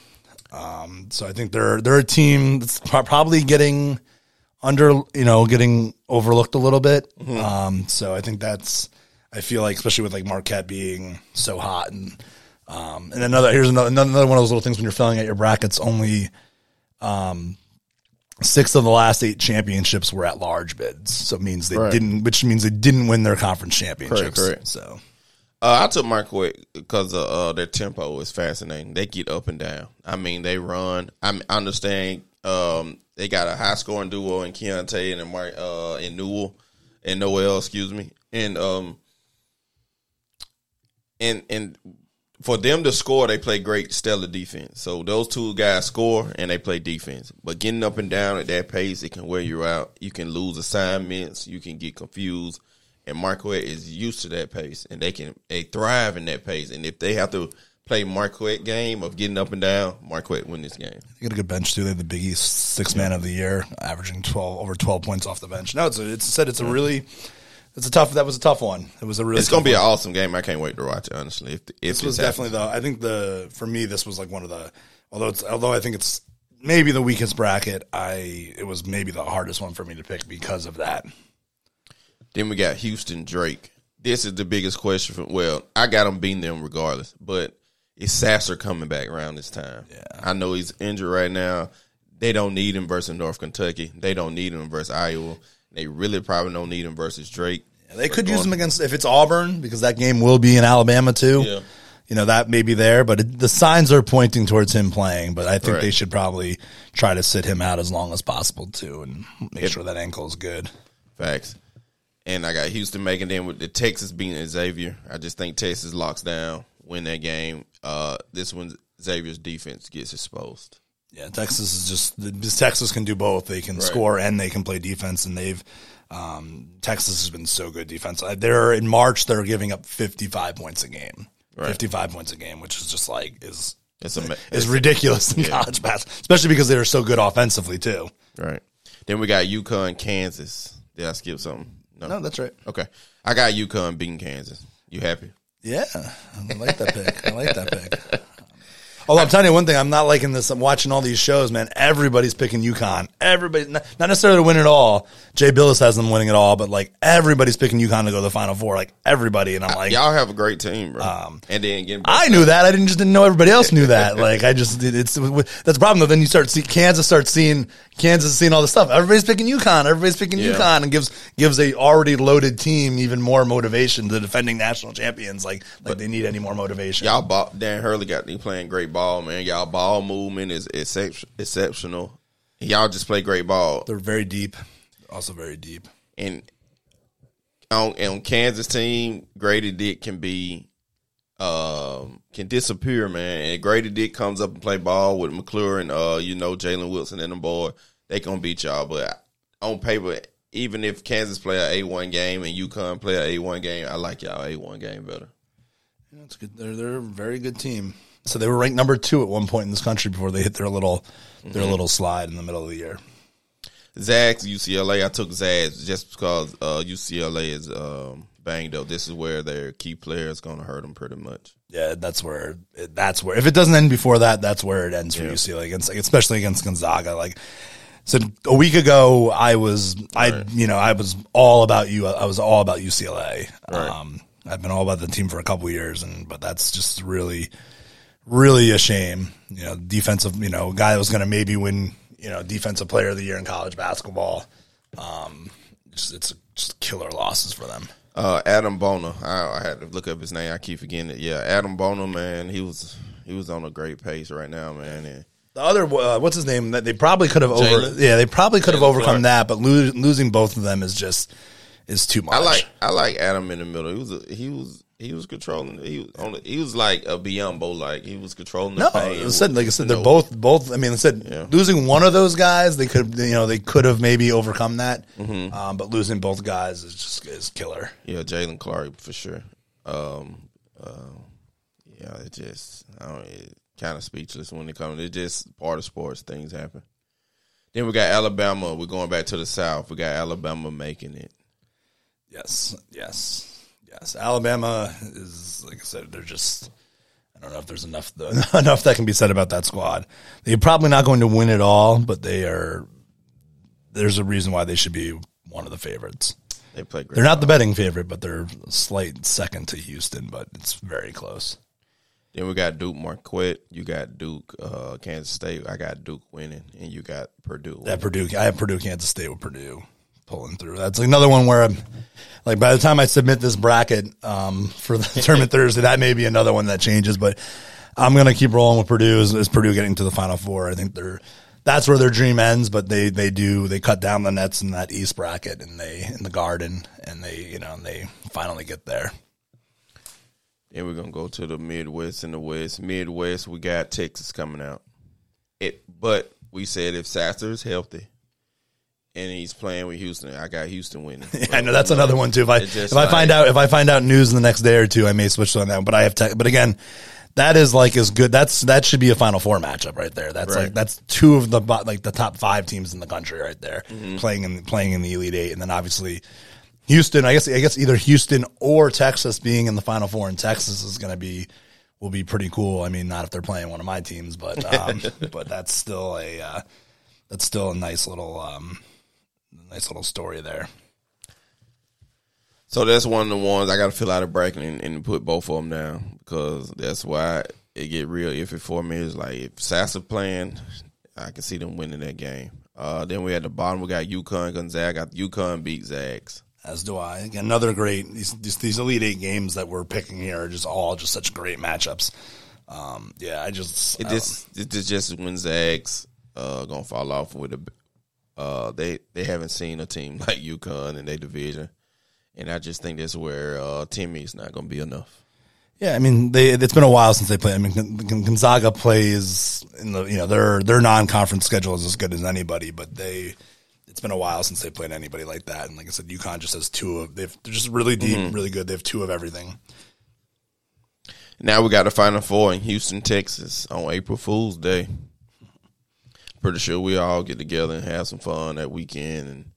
Um, so I think they're they're a team that's probably getting under, you know, getting overlooked a little bit. Um, so I think that's I feel like especially with like Marquette being so hot and um, and another here's another another one of those little things when you're filling out your brackets. Only um, six of the last eight championships were at large bids, so it means they Right. didn't, which means they didn't win their conference championships. correct. So Uh, I took Marquette because uh, uh, their tempo is fascinating. They get up and down. I mean, they run. I understand. Um, they got a high scoring duo in Keyontae and Mar- uh, and Newell and Nowell, excuse me, and um, and and for them to score, they play great stellar defense. So those two guys score and they play defense. But getting up and down at that pace, it can wear you out. You can lose assignments. You can get confused. And Marquette is used to that pace, and they can they thrive in that pace. And if they have to play Marquette game of getting up and down, Marquette win this game. they got a good bench too. They have the Big East six man of the year, averaging twelve over twelve points off the bench. No, it's a, it's said it's a really it's a tough. That was a tough one. It was a really. It's gonna be an awesome game. I can't wait to watch it. Honestly, if if This was definitely the. I think the for me this was like one of the. Although it's although I think it's maybe the weakest bracket. I it was maybe the hardest one for me to pick because of that. Then we got Houston Drake. This is the biggest question. For, well, I got them beating them regardless, but is Sasser coming back around this time? Yeah. I know he's injured right now. They don't need him versus North Kentucky. They don't need him versus Iowa. They really probably don't need him versus Drake. They could use him against if it's Auburn because that game will be in Alabama too. Yeah. You know that may be there, but it, the signs are pointing towards him playing. But I think Right. they should probably try to sit him out as long as possible too, and make sure that ankle is good. Facts. And I got Houston making them with the Texas beating Xavier. I just think Texas locks down, win that game. Uh, this one Xavier's defense gets exposed. Yeah, Texas is just Texas can do both. They can score and they can play defense, and they've um, Texas has been so good defense. Uh, They're in March. They're giving up fifty five points a game, fifty five points a game, which is just like is It's is ridiculous in college basketball, especially because they're so good offensively too. right. Then we got UConn, Kansas. Did I skip something? No. No, that's right. Okay, I got UConn beating Kansas. You happy? Yeah, I like that pick. I like that pick. Although I'm telling you one thing, I'm not liking this. I'm watching all these shows, man. Everybody's picking UConn. Everybody, not necessarily to win it all. Jay Bilas has them winning it all, but like everybody's picking UConn to go to the Final Four. Like everybody, and I'm like, Y'all have a great team, bro. Um, and then getting I knew that. I didn't just didn't know everybody else knew that. Like I just it- it's that's the problem though. Then you start see Kansas starts seeing Kansas seeing all this stuff. Everybody's picking UConn. Everybody's picking Yeah. UConn and gives gives a already loaded team even more motivation. The defending national champions like like they need any more motivation. Y'all ball, Dan Hurley got me playing great ball, man. Y'all ball movement is excep- exceptional. Y'all just play great ball. They're very deep. Also very deep. And on, on Kansas team, Grady Dick can be um can disappear, man. And Grady Dick comes up and play ball with McCullar and uh, you know, Jalen Wilson and them boy, they gonna beat y'all. But on paper, even if Kansas play a A one game and UConn play a A one game, I like y'all A one game better. It's good. They're they're a very good team. So they were ranked number two at one point in this country before they hit their little their little slide in the middle of the year. Zags UCLA. I took Zags just because uh, UCLA is um, banged up. This is where their key player is going to hurt them pretty much. Yeah, that's where that's where if it doesn't end before that, that's where it ends for UCLA against especially against Gonzaga. Like so a week ago, I was I you know I was all about you. I was all about UCLA. Um, I've been all about the team for a couple years, and but that's just really really a shame. You know, defensive. You know, guy that was going to maybe win. You know, defensive player of the year in college basketball. Um, just, it's just killer losses for them. Uh, Adem Bona. I, I had to look up his name. I keep forgetting it. Yeah, Adem Bona. Man, he was he was on a great pace right now, man. And The other, uh, what's his name? That they probably could have over. Yeah, they probably could have overcome Clark. that, but lo- losing both of them is just is too much. I like I like Adam in the middle. He was a, he was he was controlling. He was on. The, he was like a Biyombo. Like he was controlling the No, paint. I said like I said, they're No. both both. I mean, I said Yeah. losing one of those guys, they could you know they could have maybe overcome that, Mm-hmm. um, but losing both guys is just is killer. Yeah, Jaylen Clark for sure. Um, uh, yeah, it just I don't, it kind of speechless when it comes. It's just part of sports. Things happen. Then we got Alabama. We're going back to the South. We got Alabama making it. Yes, yes, yes. Alabama is like I said, they're just. I don't know if there's enough enough that can be said about that squad. They're probably not going to win it all, but they are. There's a reason why they should be one of the favorites. They play great. They're not the betting favorite, but they're a slight second to Houston, but it's very close. Then we got Duke Marquette. You got Duke, uh, Kansas State. I got Duke winning, and you got Purdue. That Purdue, I have Purdue, Kansas State with Purdue pulling through. That's another one where I'm like, by the time I submit this bracket um, for the tournament Thursday, that may be another one that changes. But I'm gonna keep rolling with Purdue. Is, is Purdue getting to the Final Four? I think they're that's where their dream ends. But they they do they cut down the nets in that East bracket and they in the Garden and they you know and they finally get there. And we're gonna go to the Midwest and the West. Midwest, we got Texas coming out. It, but we said if Sasser's healthy and he's playing with Houston, I got Houston winning. I know that's another one too. If I if I find like- out if I find out news in the next day or two, I may switch on that. But I have tech. But again, that is like as good. That's that should be a Final Four matchup right there. That's Right. like that's two of the like the top five teams in the country right there Mm-hmm. playing in playing in the Elite Eight, and then obviously Houston. I guess I guess either Houston or Texas being in the Final Four, and Texas is going to be will be pretty cool. I mean, not if they're playing one of my teams, but um, but that's still a uh, that's still a nice little um, nice little story there. So that's one of the ones I got to fill out a bracket and, and put both of them down because that's why it get real iffy for me. Is like if Sasser playing, I can see them winning that game. Uh, then we at the bottom we got UConn, Gonzaga. Got UConn beat Zags. As do I. Again, another great these, these these elite eight games that we're picking here are just all just such great matchups. Um, yeah, I just It I just it just just when Zags uh gonna fall off with a uh they they haven't seen a team like UConn in their division, and I just think that's where uh Timmy's not gonna be enough. Yeah, I mean, they it's been a while since they played. I mean, Gonzaga plays in the you know their their non conference schedule is as good as anybody, but they it's been a while since they played anybody like that. And like I said, UConn just has two of they've they're just really deep, really good. They have two of everything. Now we got the Final Four in Houston, Texas on April Fool's Day. Pretty sure we all get together and have some fun that weekend and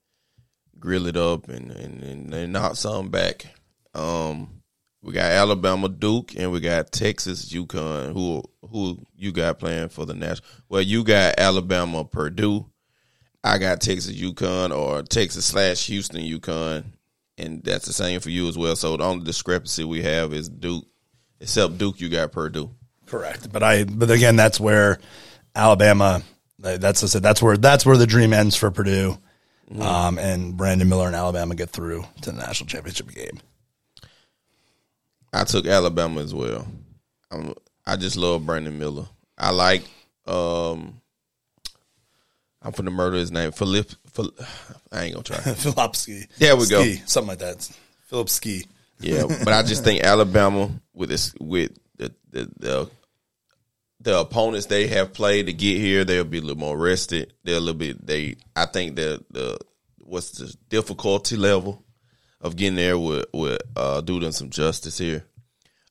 grill it up and, and, and, and knock something back. Um, we got Alabama Duke and we got Texas UConn. Who who you got playing for the national? Well, you got Alabama Purdue. I got Texas UConn or Texas slash Houston UConn, and that's the same for you as well. So the only discrepancy we have is Duke, except Duke, you got Purdue. Correct, but I but again, that's where Alabama. That's I said that's where that's where the dream ends for Purdue, um, and Brandon Miller and Alabama get through to the national championship game. I took Alabama as well. I'm, I just love Brandon Miller. I like. Um, I'm finna murder his name. Philip. Phil, I ain't gonna try. Philipski. There we go. Something like that. Philip Ski. Yeah, but I just think Alabama with this with the the, the the opponents they have played to get here, they'll be a little more rested. They're a little bit. They. I think the the what's the difficulty level of getting there would would uh, do them some justice here.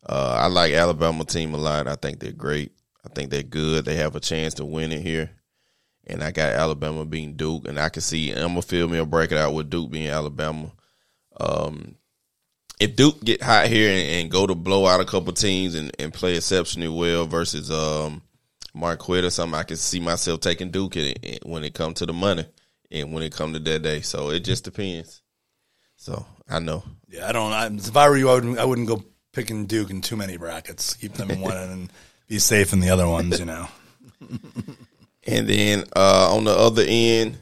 Uh, I like Alabama team a lot. I think they're great. I think they're good. They have a chance to win it here. And I got Alabama being Duke, and I can see Emma Field Mill break it out with Duke being Alabama. Um, if Duke get hot here and, and go to blow out a couple teams and, and play exceptionally well versus um, Marquette or something, I can see myself taking Duke in it when it comes to the money and when it comes to that day. So it just depends. So I know. Yeah, I don't. I, if I were you, I wouldn't. I wouldn't go picking Duke in too many brackets. Keep them in one and be safe in the other ones. You know. And then uh, on the other end,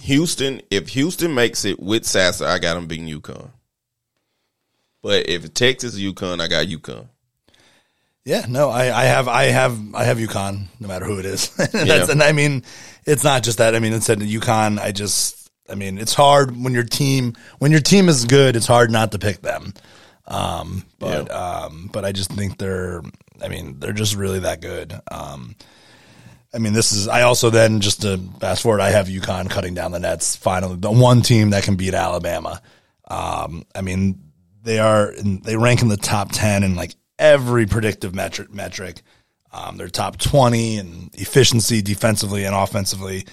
Houston. If Houston makes it with Sasser, I got them beating UConn. But if Texas UConn, I got UConn. Yeah, no, I, I have, I have, I have UConn, no matter who it is. That's, Yeah. And I mean, it's not just that. I mean, instead of UConn, I just, I mean, it's hard when your team, when your team is good, it's hard not to pick them. Um, but, um, but I just think they're, I mean, they're just really that good. Um, I mean, this is. I also then just to fast forward, I have UConn cutting down the nets. Finally, the one team that can beat Alabama. Um, I mean, they are. In, they rank in the top ten in like every predictive metric. Metric. Um, they're top twenty in efficiency, defensively and offensively.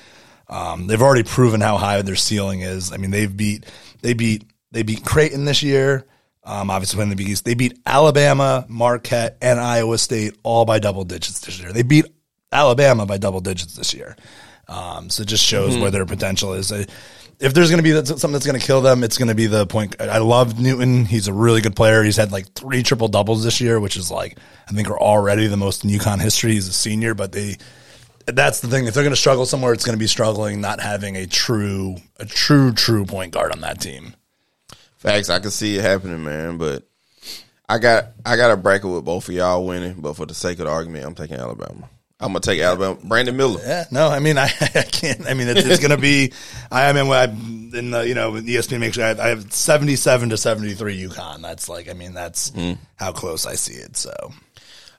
Um, they've already proven how high their ceiling is. I mean, they've beat. They beat. They beat Creighton this year. Um, obviously, when the Big East, they beat Alabama, Marquette, and Iowa State all by double digits this year. They beat Alabama by double digits this year. Um, so it just shows where their potential is. If there's going to be something that's going to kill them, it's going to be the point. I love Newton. He's a really good player. He's had like three triple doubles this year, which is like, I think are already the most in UConn history. He's a senior, but they, that's the thing. If they're going to struggle somewhere, it's going to be struggling not having a true, a true, true point guard on that team. Facts, I can see it happening, man. But I got I got a bracket with both of y'all winning. But for the sake of the argument, I'm taking Alabama. I'm gonna take Alabama. Brandon Miller. Yeah, no, I mean, I, I can't. I mean, it's, it's going to be. I mean, I'm in the you know, ESPN makes sure I have, I have seventy-seven to seventy-three UConn. That's like, I mean, that's how close I see it. So,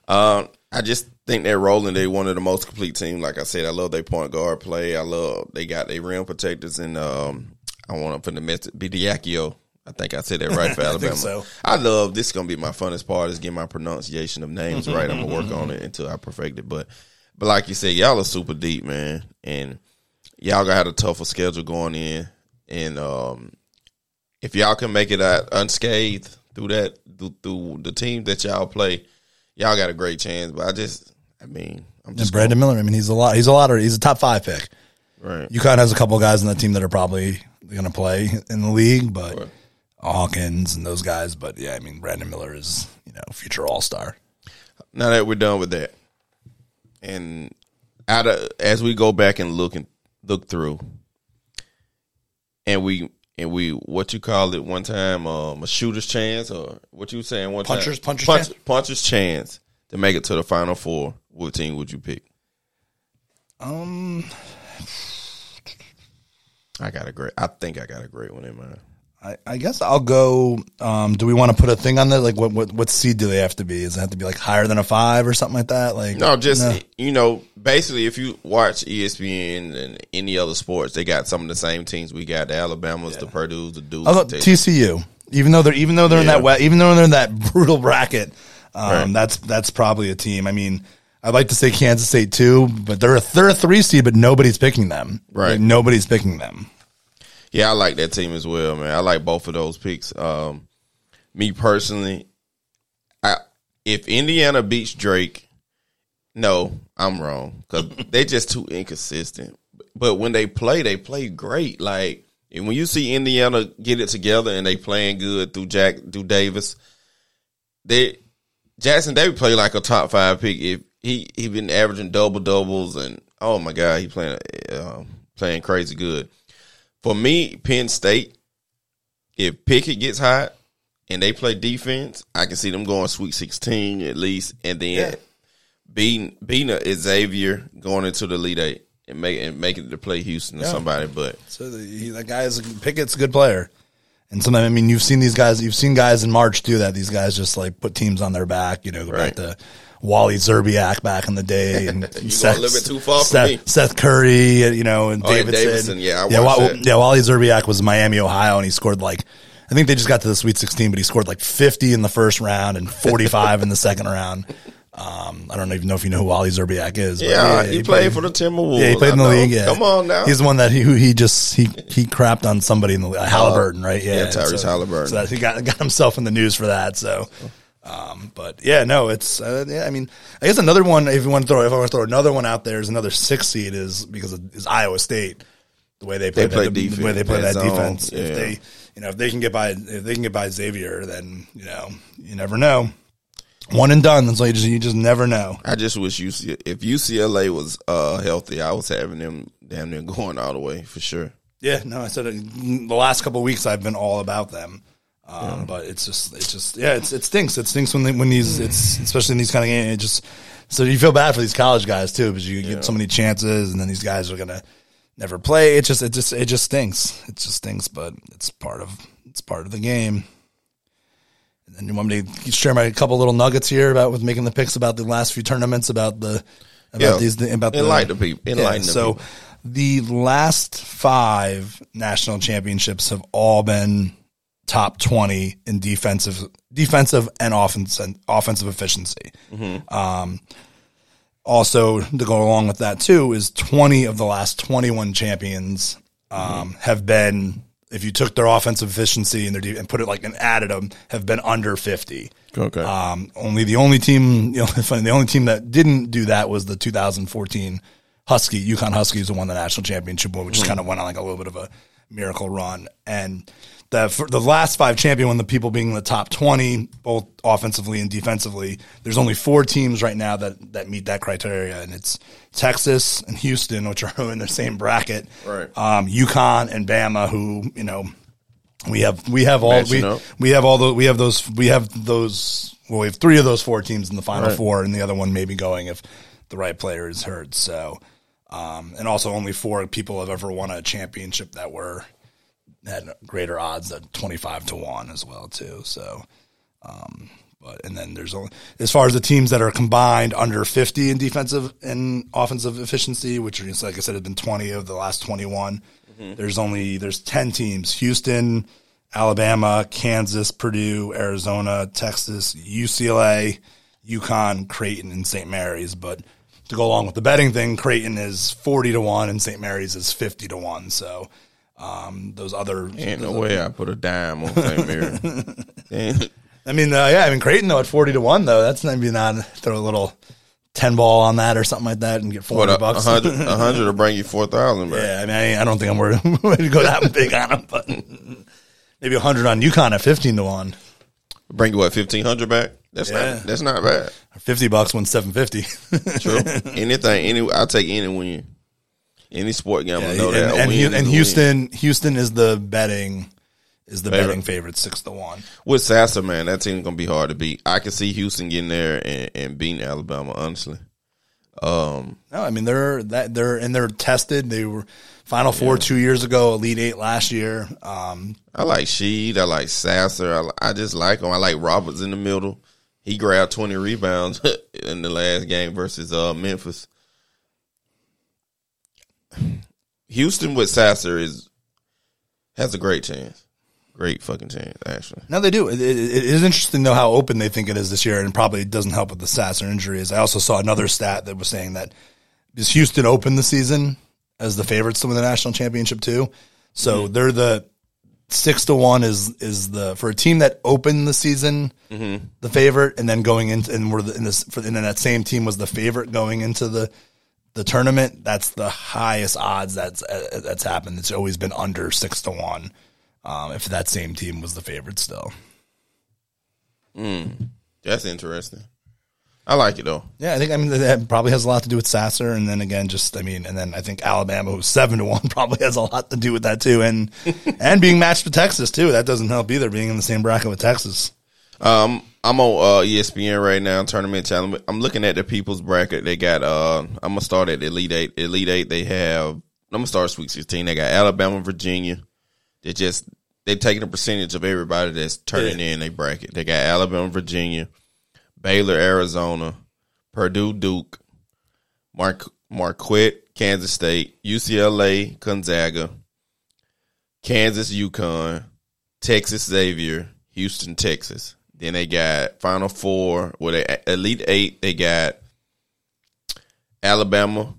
Um, I just think they're rolling. They one of the most complete team. Like I said, I love their point guard play. I love they got their rim protectors and um, I want to put the message Bidiakio. I think I said that right for I Alabama. think so. I love this. Is gonna be my funnest part is getting my pronunciation of names right. I'm gonna work on it until I perfect it. But but like you said, y'all are super deep, man, and y'all got had a tougher schedule going in. And um, if y'all can make it out unscathed through that through, through the team that y'all play, y'all got a great chance. But I just, I mean, I'm and just Brandon Miller. I mean, he's a lot. He's a lot. Of, he's a top five pick. right. UConn has a couple guys in that team that are probably going to play in the league, but Right. Hawkins and those guys. But yeah, I mean, Brandon Miller is you know future All Star. now that we're done with that, and out of as we go back and look and look through, and we and we what you called it one time, um, a shooter's chance, or what you were saying one Puncher's- time, puncher's Punch- chance? puncher's chance to make it to the final four. What team would you pick? Um, I got a great. I think I got a great one in mind. I, I guess I'll go. Um, do we want to put a thing on that? Like, what, what what seed do they have to be? Does it have to be like higher than a five or something like that? Like, No, just you know, basically, if you watch ESPN and any other sports, they got some of the same teams. We got the Alabamas, the Purdue's, the Dukes. Although the TCU, even though they're even though they're in that even though they're in that brutal bracket, um, Right. that's that's probably a team. I mean, I'd like to say Kansas State too, but they're a they're a three seed, but nobody's picking them. Right. Like, nobody's picking them. Yeah, I like that team as well, man. I like both of those picks. Um, me personally, I if Indiana beats Drake, no, I'm wrong because they're just too inconsistent. But when they play, they play great. Like and when you see Indiana get it together and they playing good through Jack through Davis, they Jackson Davis play like a top five pick. If he he been averaging double doubles and oh my god, he playing uh, playing crazy good. For me, Penn State, if Pickett gets hot and they play defense, I can see them going Sweet Sixteen at least, and then Yeah. beating beating a Xavier going into the Elite Eight and make and making it to play Houston or somebody. But So the, he, that guy is Pickett's a good player. And sometimes, I mean, you've seen these guys, you've seen guys in March do that. These guys just like put teams on their back, you know, Right. to Wally Szczerbiak back in the day. And going a little bit too far for Seth, me. Seth Curry, you know, and Oh, yeah, Davidson. Davidson, yeah, yeah, watched Wa- that. yeah, Wally Szczerbiak was Miami, Ohio, and he scored like, I think they just got to the Sweet 16, but he scored like 50 in the first round and 45 in the second round. Um, I don't even know if you know who Wally Szczerbiak is. but yeah, he, played for the Timberwolves. yeah, he played in the know. league. Yeah, Come on now. He's the one that he who he just he he crapped on somebody in the league. Halliburton, right? Yeah, yeah, Tyrese so, Halliburton. So that he got got himself in the news for that. So, um, but yeah, no, it's uh, yeah. I mean, I guess another one. If you want to throw, if I want to throw another one out there, is another six seed is because of, is Iowa State. The way they play, play that, defense, the way they play that defense. yeah. If they, you know, if they can get by, if they can get by Xavier, then you know, you never know. One and done. That's why you just you just never know. I just wish UC if UCLA was uh, healthy, I was having them damn near going all the way for sure. Yeah, no, I said it, the last couple of weeks I've been all about them. Um, But it's just, it's just, yeah, it's, it stinks. It stinks when they, when these, it's especially in these kind of games. It just so you feel bad for these college guys too, because you get so many chances, and then these guys are gonna never play. It just, it just, it just stinks. It just stinks, but it's part of, it's part of the game. And then you want me to share my couple little nuggets here about with making the picks about the last few tournaments about the about Yeah. these about the Enlighten the people. Enlighten the so people. the last five national championships have all been top 20 in defensive defensive and offense offensive efficiency. Um, also to go along with that too is 20 of the last 21 champions um, have been if you took their offensive efficiency and their de- and put it like and added them have been under 50. Okay. Um, only the only team, you know, the only team that didn't do that was the 2014 Husky, UConn Huskies who won the national championship, which just kind of went on like a little bit of a miracle run. And the for the last five champion, when the people being in the top 20, both offensively and defensively, there's only four teams right now that, that meet that criteria. And it's Texas and Houston, which are in the same bracket. Right. Um, UConn and Bama, who, you know, we have we have all Matching we, up. we have all the we have those we have those well we have three of those four teams in the final Right. four and the other one may be going if the right player is hurt so um, and also only four people have ever won a championship that were had greater odds at 25 to 1 as well too. So um, but and then there's only as far as the teams that are combined under 50 in defensive and offensive efficiency which are like I said have been 20 of the last 21 there's only there's 10 teams. Houston Alabama Kansas Purdue Arizona Texas UCLA UConn Creighton and St Mary's. But to go along with the betting thing Creighton is 40 to 1 and St Mary's is 50 to 1 so um, those other Ain't no way I put a dime on St. Mary. I mean, uh, yeah, I mean Creighton though at forty to one though. That's maybe not throw a little ten ball on that or something like that and get four hundred a bucks. A hundred will bring you four thousand yeah, I mean, I, I don't think I'm worried to go that big on them, but maybe hundred on UConn at fifteen to one. Bring you what fifteen hundred back? That's Yeah. not. That's not bad. Fifty bucks wins seven fifty. True. Anything. Any. I'll take any win. Any sport game. I and, know that. And, is and win. Houston, Houston is the betting is the Favorite. betting favorite six to one. with Sasser, man, that team's gonna be hard to beat. I can see Houston getting there and, and beating Alabama. Honestly, Um, No, I mean they're that they're and they're tested. They were Final Four two years ago, Elite Eight last year. Um, I like Shead. I like Sasser. I, I just like him. I like Roberts in the middle. He grabbed 20 rebounds in the last game versus uh, Memphis. Houston with Sasser is has a great chance. Great fucking chance, actually. no, they do. It, it, it is interesting though how open they think it is this year, and probably doesn't help with the Sasser injuries. I also saw another stat that was saying that is Houston opened the season as the favorites to win the national championship too. So mm-hmm. they're the six to one is is the for a team that opened the season mm-hmm. the favorite, and then going into and we're the, in this for, and then that same team was the favorite going into the the tournament. That's the highest odds that's uh, that's happened. It's always been under six to one. Um, if that same team was the favorite still. That's interesting. I like it though. Yeah, I think I mean that probably has a lot to do with Sasser, and then again, just I mean, and then I think Alabama, who's seven to one, probably has a lot to do with that too, and and being matched with Texas too. That doesn't help either. Being in the same bracket with Texas. Um, I'm on uh, ESPN right now, tournament channel. I'm looking at the people's bracket. They got. Uh, I'm gonna start at Elite Eight. Elite Eight. They have. I'm gonna start Sweet 16. They got Alabama, Virginia. They just they taking a percentage of everybody that's turning in a bracket. They got Alabama, Virginia, Baylor, Arizona, Purdue, Duke, Mark Marquette, Kansas State, UCLA, Gonzaga, Kansas, UConn, Texas, Xavier, Houston, Texas. Then they got Final Four, with they Elite Eight. They got Alabama,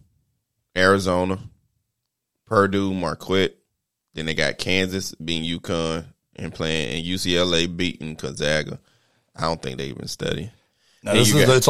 Arizona, Purdue, Marquette. Then they got Kansas being UConn and playing, and UCLA beating Gonzaga. I don't think they even study. Now, this is got-